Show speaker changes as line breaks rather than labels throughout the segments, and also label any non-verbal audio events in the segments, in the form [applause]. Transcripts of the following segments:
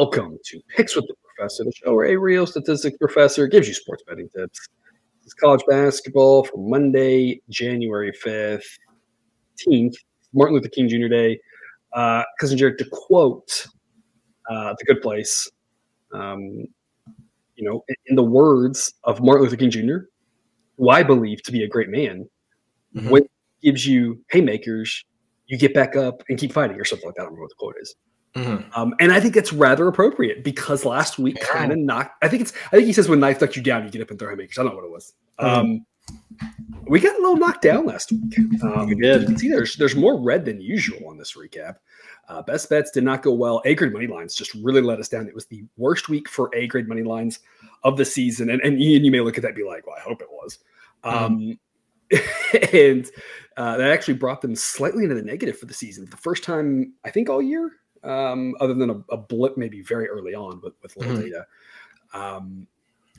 Welcome to Picks with the Professor, the show where a real statistics professor gives you sports betting tips. This is college basketball for Monday, January 5th, 15th, Martin Luther King Jr. Day. Uh, Cousin Jared, to quote uh, The Good Place, um, you know, in, the words of Martin Luther King Jr., who I believe to be a great man,
Mhm.
when gives you haymakers, you get back up and keep fighting, or something like that. I don't remember what the quote is.
Mhm.
Um, and I think that's rather appropriate because last week
Yeah.
kind of knocked. I think it's. I think he says when knife knocked you down, you get up and throw him haymakers. I don't know what it was. Um, we got a little knocked down last week. Um,
We did.
You can see there's there's more red than usual on this recap. Uh, best bets did not go well. A grade money lines just really let us down. It was the worst week for A grade money lines of the season. And, and Ian, you may look at that and be like, well, I hope it was. Um, [laughs] and uh, that actually brought them slightly into the negative for the season. The first time, I think, all year, um, other than a, a blip maybe very early on with, with little
Mhm.
data. Um,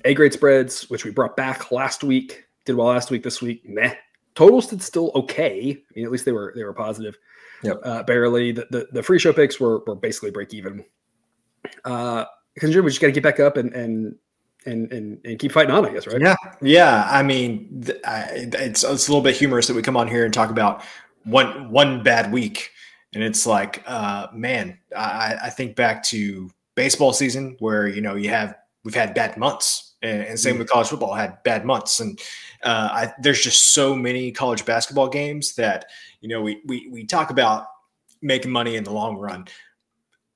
a grade spreads, which we brought back last week, did well last week. This week, meh. Totals did still okay. I mean, at least they were they were positive.
Yep.
Uh, barely. The, the the free show picks were were basically break even. Uh, because we just got to get back up and and and and and keep fighting on. I guess, right?
Yeah, yeah. I mean, th- I, it's it's a little bit humorous that we come on here and talk about one one bad week, and it's like, uh, man, I, I think back to baseball season where you know you have we've had bad months, and, and same with college football had bad months, and uh, I, there's just so many college basketball games that you know we we we talk about making money in the long run.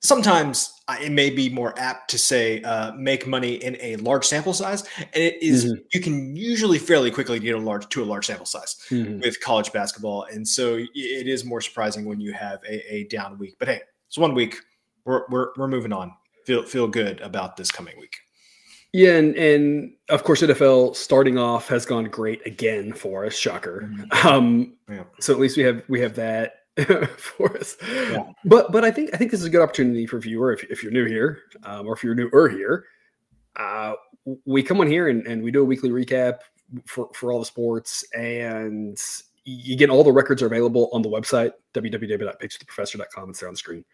Sometimes it may be more apt to say uh, make money in a large sample size, and it is-
Mhm.
you can usually fairly quickly get a large to a large sample size
Mhm.
with college basketball, and so it is more surprising when you have a, a down week. But hey, it's one week. We're, we're we're moving on. Feel feel good about this coming week.
Yeah, and and of course NFL starting off has gone great again for us. Shocker. Um,
Yeah.
so at least we have we have that [laughs] for us.
Yeah.
But but I think I think this is a good opportunity for viewer if, if you're new here, um, or if you're newer here. Uh, we come on here and, and we do a weekly recap for, for all the sports, and you get all the records are available on the website www.pickswiththeprofessor.com. It's there on the screen.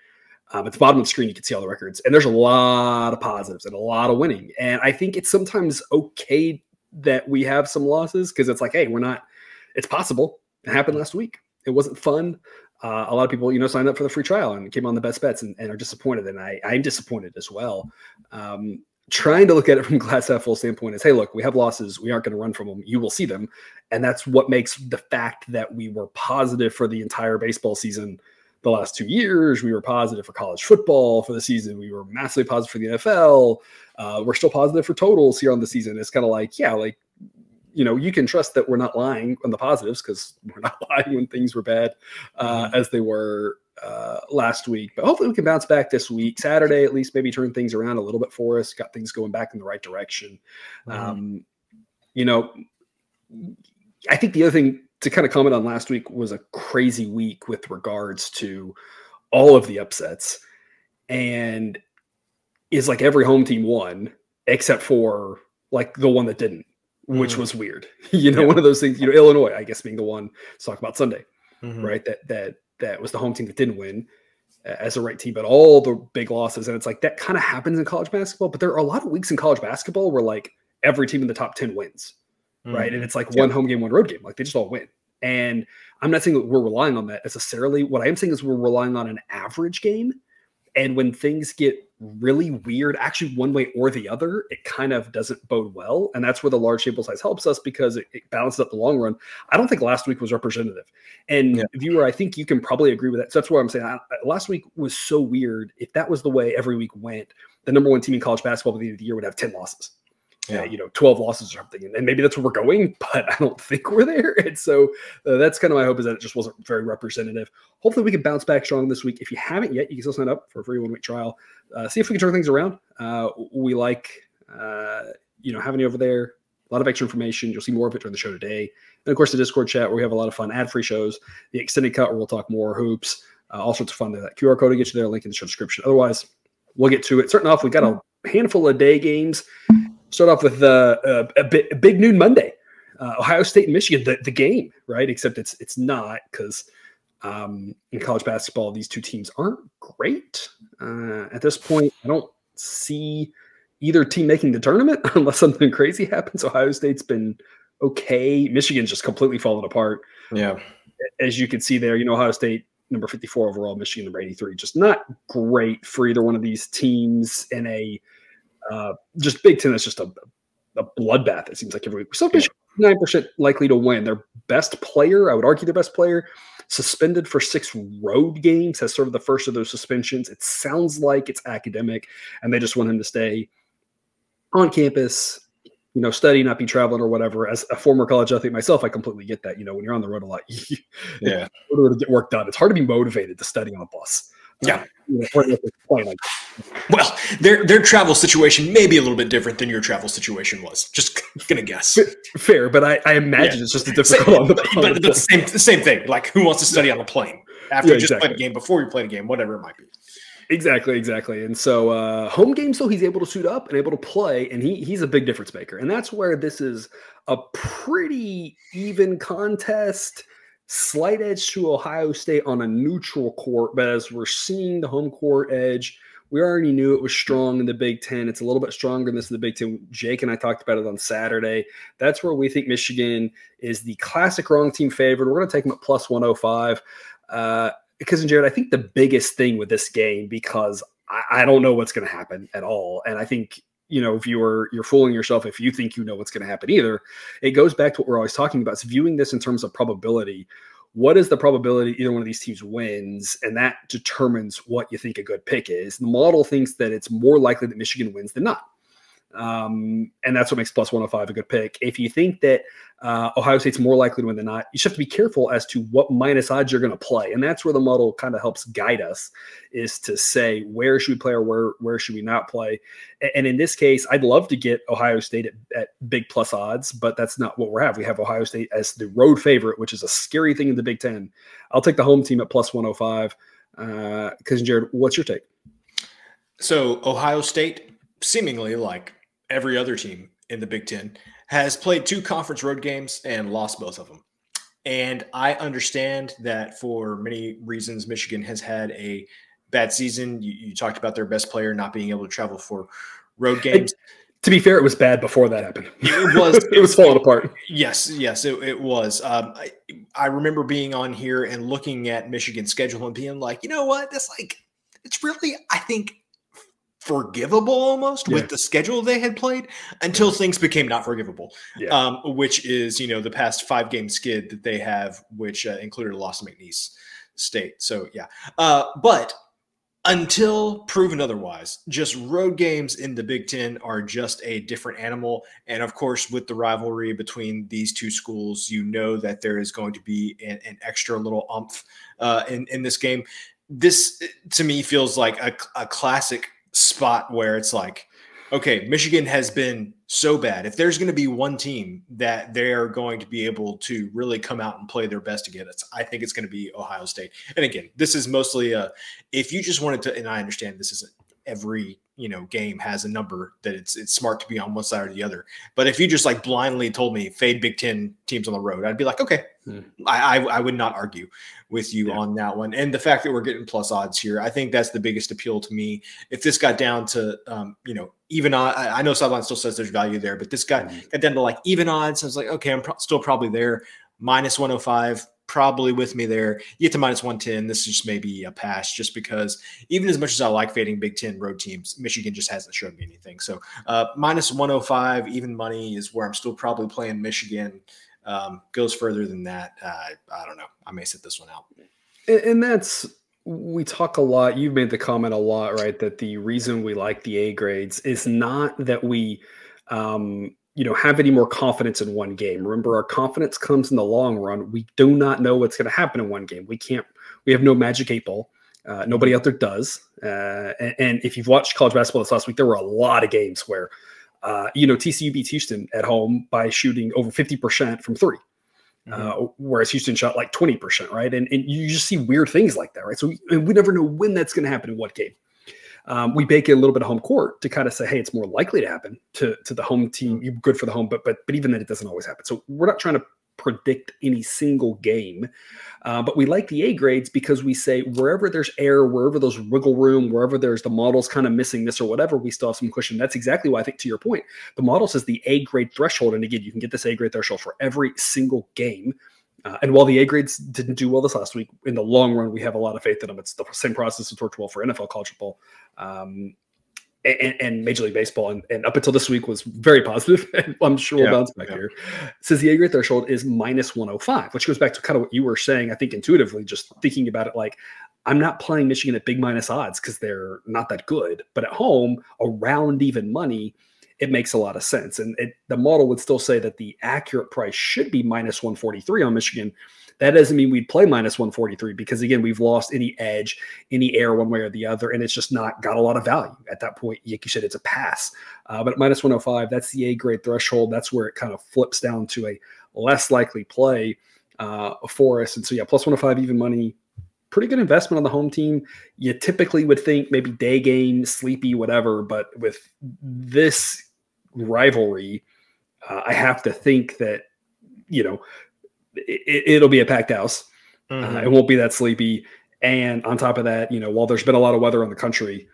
Um, at the bottom of the screen, you can see all the records, and there's a lot of positives and a lot of winning. And I think it's sometimes okay that we have some losses because it's like, hey, we're not. It's possible. It happened last week. It wasn't fun. Uh, a lot of people, you know, signed up for the free trial and came on the best bets and, and are disappointed. And I, I'm disappointed as well. Um, trying to look at it [laughs] from glass half full standpoint is, hey, look, we have losses. We aren't going to run from them. You will see them, and that's what makes the fact that we were positive for the entire baseball season the last two years. We were positive for college football for the season. We were massively positive for the NFL. Uh, we're still positive for totals here on the season. It's kind of like, yeah, like you know, you can trust that we're not lying on the positives because we're not [laughs] lying when things were bad uh, as they were uh, last week. But hopefully we can bounce back this week. Saturday, at least, maybe turn things around a little bit for us, got things going back in the right direction. Um, you know, I think the other thing to kind of comment on last week was a crazy week with regards to all of the upsets. And is like every home team won except for like the one that didn't, which
Mhm.
was weird. [laughs] you know,
Yeah.
one of those things, you know, Illinois, I guess being the one to talk about Sunday
Mhm.
right? That that that was the home team that didn't win as a right team, but all the big losses, and it's like that kind of happens in college basketball. But there are a lot of weeks in college basketball where like every team in the top ten wins, right? And
Mhm.
it's like
Yeah.
one home game, one road game, like they just all win. And I'm not saying that we're relying on that necessarily. What I am saying is we're relying on an average game. And when things get really weird, actually one way or the other, it kind of doesn't bode well. And that's where the large sample size helps us because it, it balances up the long run. I don't think last week was representative. And
Yeah.
viewer, I think you can probably agree with that. So that's why I'm saying I, last week was so weird. If that was the way every week went, the number one team in college basketball at the end of the year would have 10 losses.
Yeah.
Uh, you know, 12 losses or something. And, and maybe that's where we're going, [laughs] but I don't think we're there. And so uh, that's kind of my hope is that it just wasn't very representative. Hopefully we can bounce back strong this week. If you haven't yet, you can still sign up for a free one week trial. Uh, see if we can turn things around. Uh, we like, uh, you know, having you over there. A lot of extra information. You'll see more of it during the show today. And of course, the Discord chat where we have a lot of fun ad free shows, the extended cut where we'll talk more hoops, uh, all sorts of fun. That QR code to get you there, link in the show description. Otherwise, we'll get to it. Starting off, we've got a handful of day games. Start off with uh, a, a, a big noon Monday, uh, Ohio State and Michigan, the, the game, right? Except it's it's not because um, in college basketball these two teams aren't great uh, at this point. I don't see either team making the tournament [laughs] unless something crazy happens. Ohio State's been okay. Michigan's just completely fallen apart.
Yeah.
As you can see there, you know, Ohio State number 54 overall, Michigan number 83. Just not great for either one of these teams in a uh, just Big Ten. That's just a, a bloodbath. It seems like every week. So Michigan nine percent likely to win. Their best player, I would argue, their best player, suspended for six road games, has sort of the first of those suspensions. It sounds like it's academic, and they just want him to stay on campus you know, study, not be traveling or whatever. As a former college athlete myself, I completely get that. You know, when you're on the road a lot, you, [laughs]
yeah,
in order to get work done, it's hard to be motivated to study on a bus.
Yeah. You know, like well, their their travel situation may be a little bit different than your travel situation was. Just [laughs] gonna guess.
Fair, but I, I imagine yeah. it's just a difficult.
Same, on the, but, but the same same thing. Like, who wants to study on the plane after yeah, you just exactly. played a game, before you played a game, whatever it might be.
Exactly, exactly. And so uh, home game, so he's able to suit up and able to play, and he he's a big difference maker. And that's where this is a pretty even contest, slight edge to Ohio State on a neutral court. But as we're seeing the home court edge, we already knew it was strong in the Big Ten. It's a little bit stronger than this in the Big Ten. Jake and I talked about it on Saturday. That's where we think Michigan is the classic wrong team favorite. We're going to take them at plus 105. Uh, because Jared, I think the biggest thing with this game because I, I don't know what's going to happen at all, and I think you know if you're you're fooling yourself if you think you know what's going to happen either. It goes back to what we're always talking about: is viewing this in terms of probability. What is the probability either one of these teams wins, and that determines what you think a good pick is. The model thinks that it's more likely that Michigan wins than not. Um, and that's what makes plus 105 a good pick. If you think that uh, Ohio State's more likely to win than not, you just have to be careful as to what minus odds you're going to play. And that's where the model kind of helps guide us is to say, where should we play or where, where should we not play? And in this case, I'd love to get Ohio State at, at big plus odds, but that's not what we have. We have Ohio State as the road favorite, which is a scary thing in the Big Ten. I'll take the home team at plus 105. Because, uh, Jared, what's your take?
So, Ohio State, seemingly like every other team in the Big Ten, has played two conference road games and lost both of them. And I understand that for many reasons, Michigan has had a bad season. You, you talked about their best player not being able to travel for road games.
to be fair, it was bad before that happened.
It was. [laughs]
it was falling apart.
Yes, yes, it, it was. Um, I, I remember being on here and looking at Michigan's schedule and being like, you know what? That's like, it's really, I think, forgivable almost yeah. with the schedule they had played until yeah. things became not forgivable. Yeah. Um, which is you know the past five game skid that they have, which uh, included a loss to McNeese State. So yeah, uh, but until proven otherwise, just road games in the Big Ten are just a different animal. And of course, with the rivalry between these two schools, you know that there is going to be an, an extra little umph uh, in in this game. This to me feels like a, a classic spot where it's like, okay, Michigan has been so bad. If there's going to be one team that they're going to be able to really come out and play their best against, I think it's going to be Ohio State. And again, this is mostly a if you just wanted to, and I understand this isn't every you know game has a number that it's it's smart to be on one side or the other. But if you just like blindly told me fade Big Ten teams on the road, I'd be like, okay, hmm. I, I, I would not argue with you yeah. on that one. And the fact that we're getting plus odds here, I think that's the biggest appeal to me. If this got down to um, you know even I, I know Sideline still says there's value there, but this got, mm-hmm. got down to like even odds. I was like, okay, I'm pro- still probably there. Minus 105 probably with me there. You get to minus 110. This is just maybe a pass just because even as much as I like fading Big Ten road teams, Michigan just hasn't shown me anything. So uh, minus 105, even money is where I'm still probably playing Michigan. Um, goes further than that. Uh, I don't know. I may sit this one out.
And, and that's we talk a lot. You've made the comment a lot, right? That the reason we like the A grades is not that we um, you know have any more confidence in one game. Remember our confidence comes in the long run. We do not know what's going to happen in one game. We can't we have no magic eight ball. Uh, nobody out there does. Uh, and, and, if you've watched college basketball this last week there were a lot of games where uh, you know tcu beats houston at home by shooting over 50% from 3 mm-hmm. Uh, whereas houston shot like 20% right? And, and you just see weird things like that right? So we, we never know when that's going to happen in what game um, we bake in a little bit of home court to kind of say, hey, it's more likely to happen to to the home team. You're good for the home, but but but even then, it doesn't always happen. So we're not trying to predict any single game. Uh, but we like the A grades because we say wherever there's air, wherever there's wiggle room, wherever there's the models kind of missing this or whatever, we still have some cushion. That's exactly why I think, to your point, the model says the A grade threshold. And again, you can get this A grade threshold for every single game. Uh, and while the A grades didn't do well this last week, in the long run, we have a lot of faith in them. It's the same process as worked well for NFL college football. Um, and, and, Major League Baseball, and, and, up until this week was very positive. [laughs] I'm sure we'll yeah, bounce back yeah. here. Says the A grade threshold is minus 105, which goes back to kind of what you were saying. I think intuitively, just thinking about it, like I'm not playing Michigan at big minus odds because they're not that good, but at home around even money, it makes a lot of sense. And it, the model would still say that the accurate price should be minus 143 on Michigan that doesn't mean we'd play minus 143 because again, we've lost any edge, any air one way or the other, and it's just not got a lot of value at that point. Like you said, it's a pass. Uh, but minus 105, that's the A grade threshold. That's where it kind of flips down to a less likely play uh, for us. And so yeah, plus 105 even money. Pretty good investment on the home team. You typically would think maybe day game, sleepy, whatever, but with this rivalry, uh, I have to think that you know it, will be a packed house. Uh, mm-hmm. Uh, it won't be that sleepy. And on top of that, you know, while there's been a lot of weather in the country,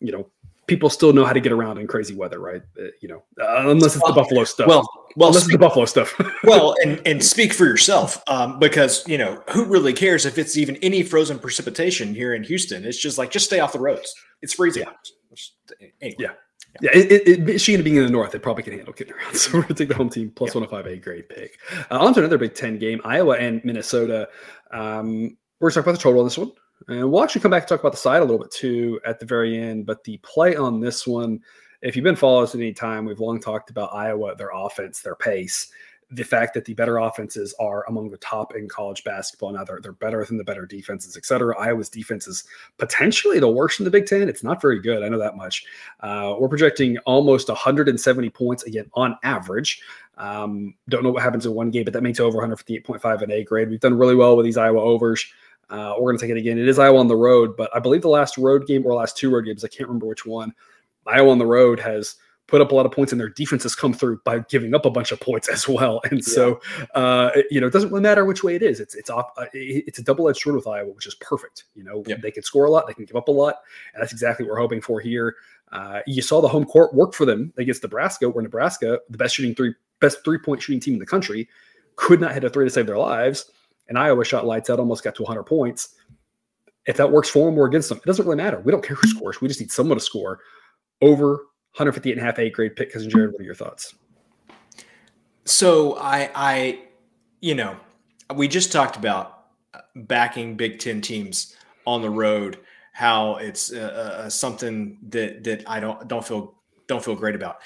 you know, people still know how to get around in crazy weather, right? Uh, you know, uh, unless it's well, the Buffalo stuff.
Well, well,
unless speak, it's the Buffalo stuff. [laughs]
well, and and speak for yourself, um, because you know who really cares if it's even any frozen precipitation here in Houston? It's just like just stay off the roads. It's freezing.
Yeah. Anyway. Yeah. Yeah, it, it, Michigan being in the north, they probably can handle getting around. [laughs] So we're going to take the home team plus 105 A grade pick. Uh, on to another Big Ten game Iowa and Minnesota. Um, we're going to talk about the total on this one. And we'll actually come back and talk about the side a little bit too at the very end. But the play on this one, if you've been following us at any time, we've long talked about Iowa, their offense, their pace the fact that the better offenses are among the top in college basketball now. They're, they're better than the better defenses et cetera. Iowa's defense is potentially the worst in the big ten. It's not very good. I know that much. Uh, we're projecting almost 170 points again on average. Um, don't know what happens in one game but that makes over 158.5 an a grade. We've done really well with these iowa overs. Uh, we're going to take it again. It is iowa on the road but i believe the last road game or last two road games i can't remember which one iowa on the road has put up a lot of points and their defenses come through by giving up a bunch of points [laughs] as well. And yeah. so, uh, you know, it doesn't really matter which way it is. It's it's off, uh, it's a double edged sword with Iowa, which is perfect. You know, yep. they can score a lot, they can give up a lot, and that's exactly what we're hoping for here. Uh, you saw the home court work for them against Nebraska, where Nebraska, the best shooting three best three point shooting team in the country, could not hit a three to save their lives, and Iowa shot lights out, almost got to 100 points. If that works for them or against them, it doesn't really matter. We don't care who scores. We just need someone to score over 158 and a half A grade pick. Cousin Jared, what are your thoughts?
So I, I, you know, we just talked about backing Big Ten teams on the road. How it's uh, uh, something that that I don't don't feel don't feel great about.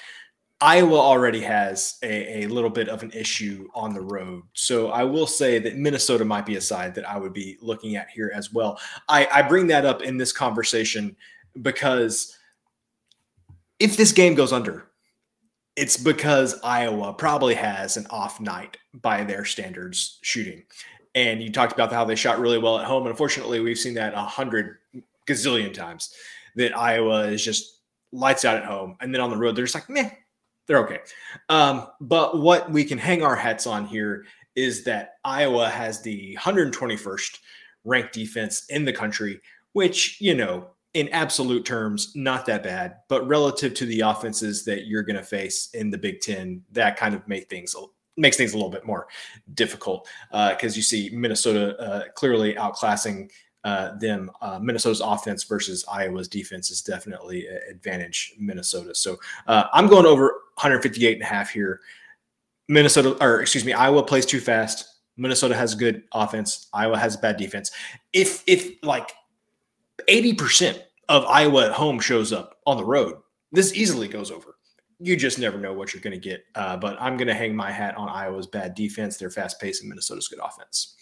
Iowa already has a, a, little bit of an issue on the road. So I will say that Minnesota might be a side that I would be looking at here as well. I, I bring that up in this conversation because if this game goes under, it's because Iowa probably has an off night by their standards shooting. And you talked about how they shot really well at home. And unfortunately, we've seen that a hundred gazillion times that Iowa is just lights out at home. And then on the road, they're just like, meh, they're okay. Um, but what we can hang our hats on here is that Iowa has the 121st ranked defense in the country, which, you know, in absolute terms, not that bad, but relative to the offenses that you're going to face in the Big Ten, that kind of make things makes things a little bit more difficult because uh, you see Minnesota uh, clearly outclassing uh, them. Uh, Minnesota's offense versus Iowa's defense is definitely advantage Minnesota. So uh, I'm going over 158 and a half here. Minnesota, or excuse me, Iowa plays too fast. Minnesota has good offense. Iowa has bad defense. If if like 80% of Iowa at home shows up on the road. This easily goes over. You just never know what you're going to get. Uh, but I'm going to hang my hat on Iowa's bad defense, their fast pace, and Minnesota's good offense.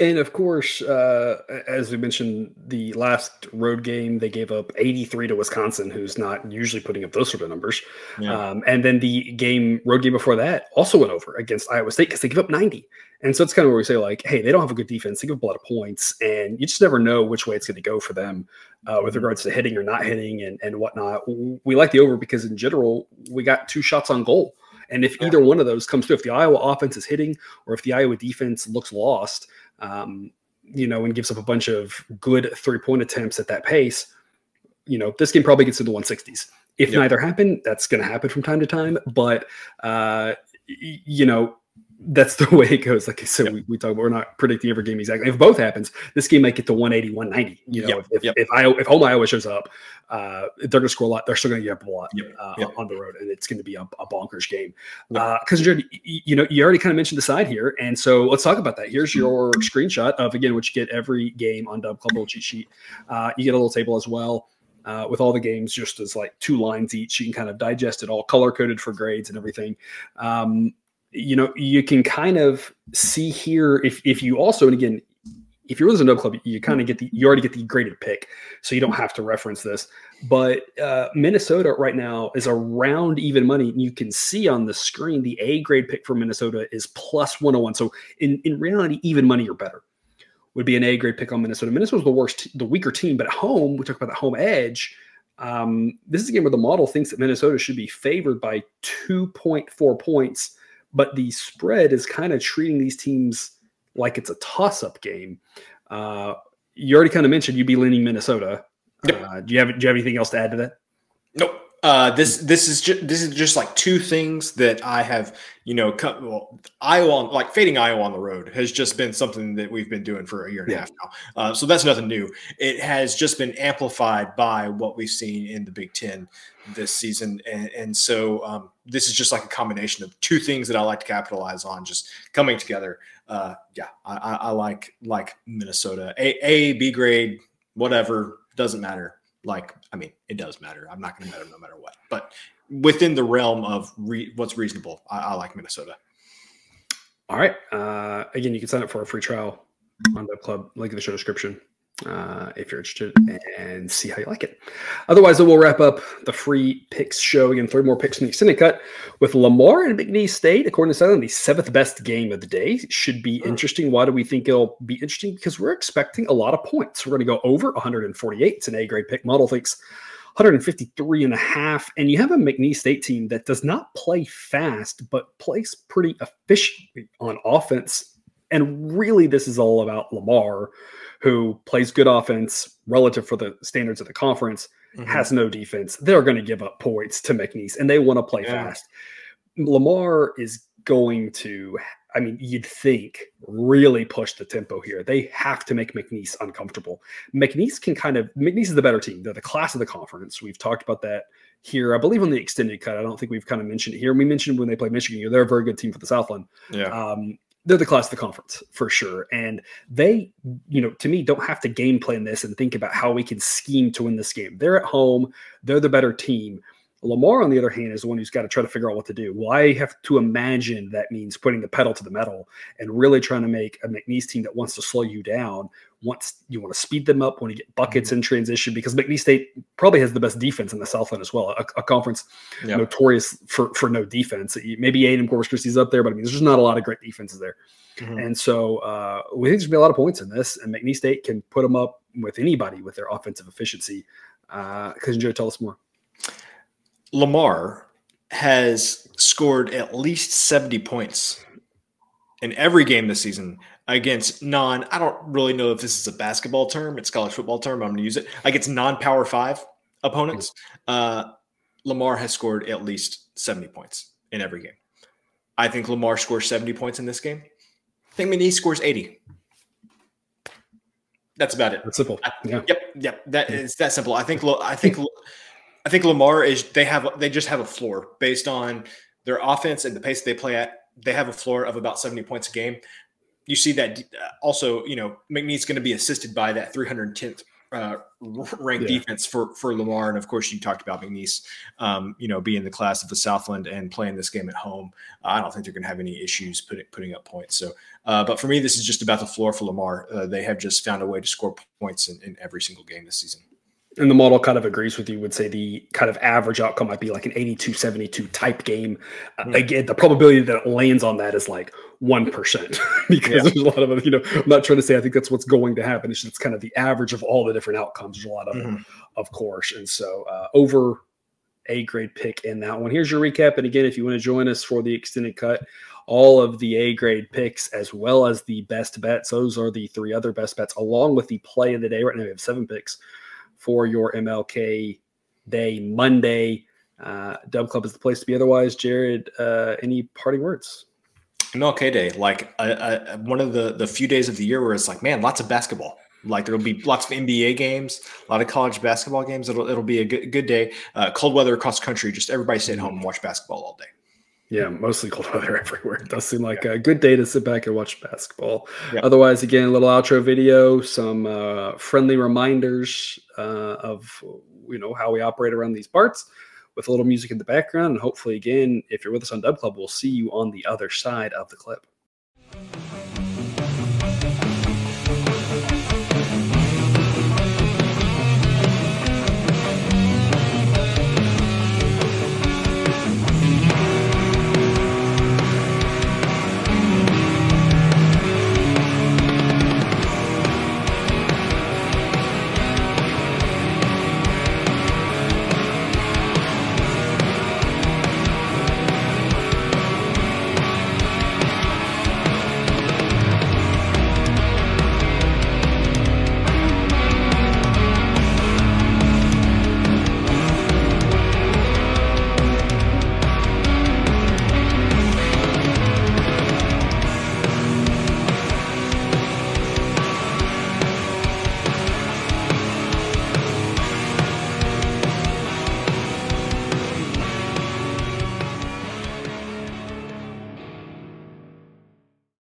And of course, uh, as we mentioned, the last road game they gave up 83 to Wisconsin, who's not usually putting up those sort of numbers. Yeah. Um, and then the game road game before that also went over against Iowa State because they give up 90. And so it's kind of where we say like, hey, they don't have a good defense. They give up a lot of points, and you just never know which way it's going to go for them uh, with mm-hmm. regards to hitting or not hitting and and whatnot. We like the over because in general we got two shots on goal And if either one of those comes through, if the Iowa offense is hitting or if the Iowa defense looks lost, um, you know, and gives up a bunch of good three point attempts at that pace, you know, this game probably gets into 160s. If yep. neither happen, that's going to happen from time to time. But, uh, you know, that's the [laughs] way it goes. Like I said, yep. we, we talk about we're not predicting every game exactly. If both happens, this game might get to 180, 190. You know, yep. if, yep. if, Iowa, if home Iowa shows up, uh, they're going to score a lot. They're still going to get up a lot uh, on the road, and it's going to be a, a bonkers game. Because uh, you know, you already kind of mentioned the side here, and so let's talk about that. Here's mm-hmm. your screenshot of again, which you get every game on Dub Club little cheat sheet. Uh, you get a little table as well. Uh, with all the games just as like two lines each. You can kind of digest it all color coded for grades and everything. Um, you know, you can kind of see here if if you also and again, if you're listening to Club, you kind of get the you already get the graded pick, so you don't have to reference this. But uh, Minnesota right now is around even money. And you can see on the screen the A grade pick for Minnesota is plus 101. So in in reality, even money or better would be an A grade pick on Minnesota. Minnesota's the worst, the weaker team, but at home, we talk about the home edge. Um, this is a game where the model thinks that Minnesota should be favored by 2.4 points but the spread is kind of treating these teams like it's a toss-up game. Uh, you already kind of mentioned you'd be leaning Minnesota. Yep. Uh, do you have do you have anything else to add to that?
Nope. Uh, this this is just this is just like two things that I have you know cut, well Iowa like fading Iowa on the road has just been something that we've been doing for a year and yeah. a half now. Uh, so that's nothing new. It has just been amplified by what we've seen in the Big Ten this season, and, and so um, this is just like a combination of two things that I like to capitalize on, just coming together. Uh, yeah, I, I like like Minnesota A A B grade whatever doesn't matter like i mean it does matter. I'm not going to them no matter what. But within the realm of re- what's reasonable I, I, like minnesota.
All right uh, again you can sign up for a free trial on the club link in the show description uh, if you're interested and see how you like it. Otherwise, we'll wrap up the free picks show. Again, three more picks in the extended cut with Lamar and McNeese State, according to Southern, the seventh best game of the day. Should be interesting. Why do we think it'll be interesting? Because we're expecting a lot of points. We're going to go over 148. It's an A grade pick. Model thinks 153 and a half. And you have a McNeese State team that does not play fast, but plays pretty efficiently on offense. And really, this is all about Lamar who plays good offense relative for the standards of the conference, mm-hmm. has no defense. They're going to give up points to McNeese and they want to play yeah. fast. Lamar is going to, I mean, you'd think really push the tempo here. They have to make McNeese uncomfortable. McNeese can kind of, McNeese is the better team. They're the class of the conference. We've talked about that here. I believe on the extended cut. I don't think we've kind of mentioned it here. We mentioned when they play Michigan, they're a very good team for the Southland.
Yeah. Um,
they're the class of the conference for sure. And they, you know, to me, don't have to game plan this and think about how we can scheme to win this game. They're at home, they're the better team. Lamar, on the other hand, is the one who's got to try to figure out what to do. Well, I have to imagine that means putting the pedal to the metal and really trying to make a McNeese team that wants to slow you down once you want to speed them up when you get buckets mm-hmm. in transition because McNeese State probably has the best defense in the Southland as well. A, a conference yep. notorious for for no defense. Maybe A&M Corpus Christi's up there, but I mean, there's just not a lot of great defenses there. Mm-hmm. And so uh, we think there's gonna be a lot of points in this, and McNeese State can put them up with anybody with their offensive efficiency. Because uh, Joe, tell us more.
Lamar has scored at least 70 points in every game this season against non, I don't really know if this is a basketball term, it's college football term. I'm going to use it against non power five opponents. Uh, Lamar has scored at least 70 points in every game. I think Lamar scores 70 points in this game. I think McNeese scores 80. That's about it.
That's simple.
Yeah. Yep. Yep. That is that simple. I think. I think. I think Lamar is. They have. They just have a floor based on their offense and the pace they play at. They have a floor of about seventy points a game you see that uh, also, you know, McNeese going to be assisted by that 310th uh, ranked yeah. defense for for Lamar, and of course you talked about McNeese, um, you know, being the class of the Southland and playing this game at home. I don't think they're going to have any issues putting putting up points. So, uh, but for me, this is just about the floor for Lamar. Uh, they have just found a way to score points in, in every single game this season
and the model kind of agrees with you would say the kind of average outcome might be like an 82 72 type game mm-hmm. again the probability that it lands on that is like 1% [laughs] because yeah. there's a lot of you know i'm not trying to say i think that's what's going to happen it's, just kind of the average of all the different outcomes there's a lot of mm-hmm. of course and so uh, over A grade pick in that one. Here's your recap. And again, if you want to join us for the extended cut, all of the A grade picks as well as the best bets, those are the three other best bets, along with the play of the day. Right now, we have seven picks for your MLK Day Monday. Uh, Dub Club is the place to be. Otherwise, Jared, uh, any parting words?
MLK Day, like uh, one of the the few days of the year where it's like, man, lots of basketball. Like there'll be lots of NBA games, a lot of college basketball games. It'll it'll be a good, good day. Uh, cold weather across the country, just everybody stay at home and watch basketball all day.
Yeah, mostly cold [laughs] weather everywhere. It does seem like a good day to sit back and watch basketball. Yeah. Otherwise, again, a little outro video, some uh, friendly reminders uh, of you know how we operate around these parts with a little music in the background. And hopefully, again, if you're with us on Dub Club, we'll see you on the other side of the clip.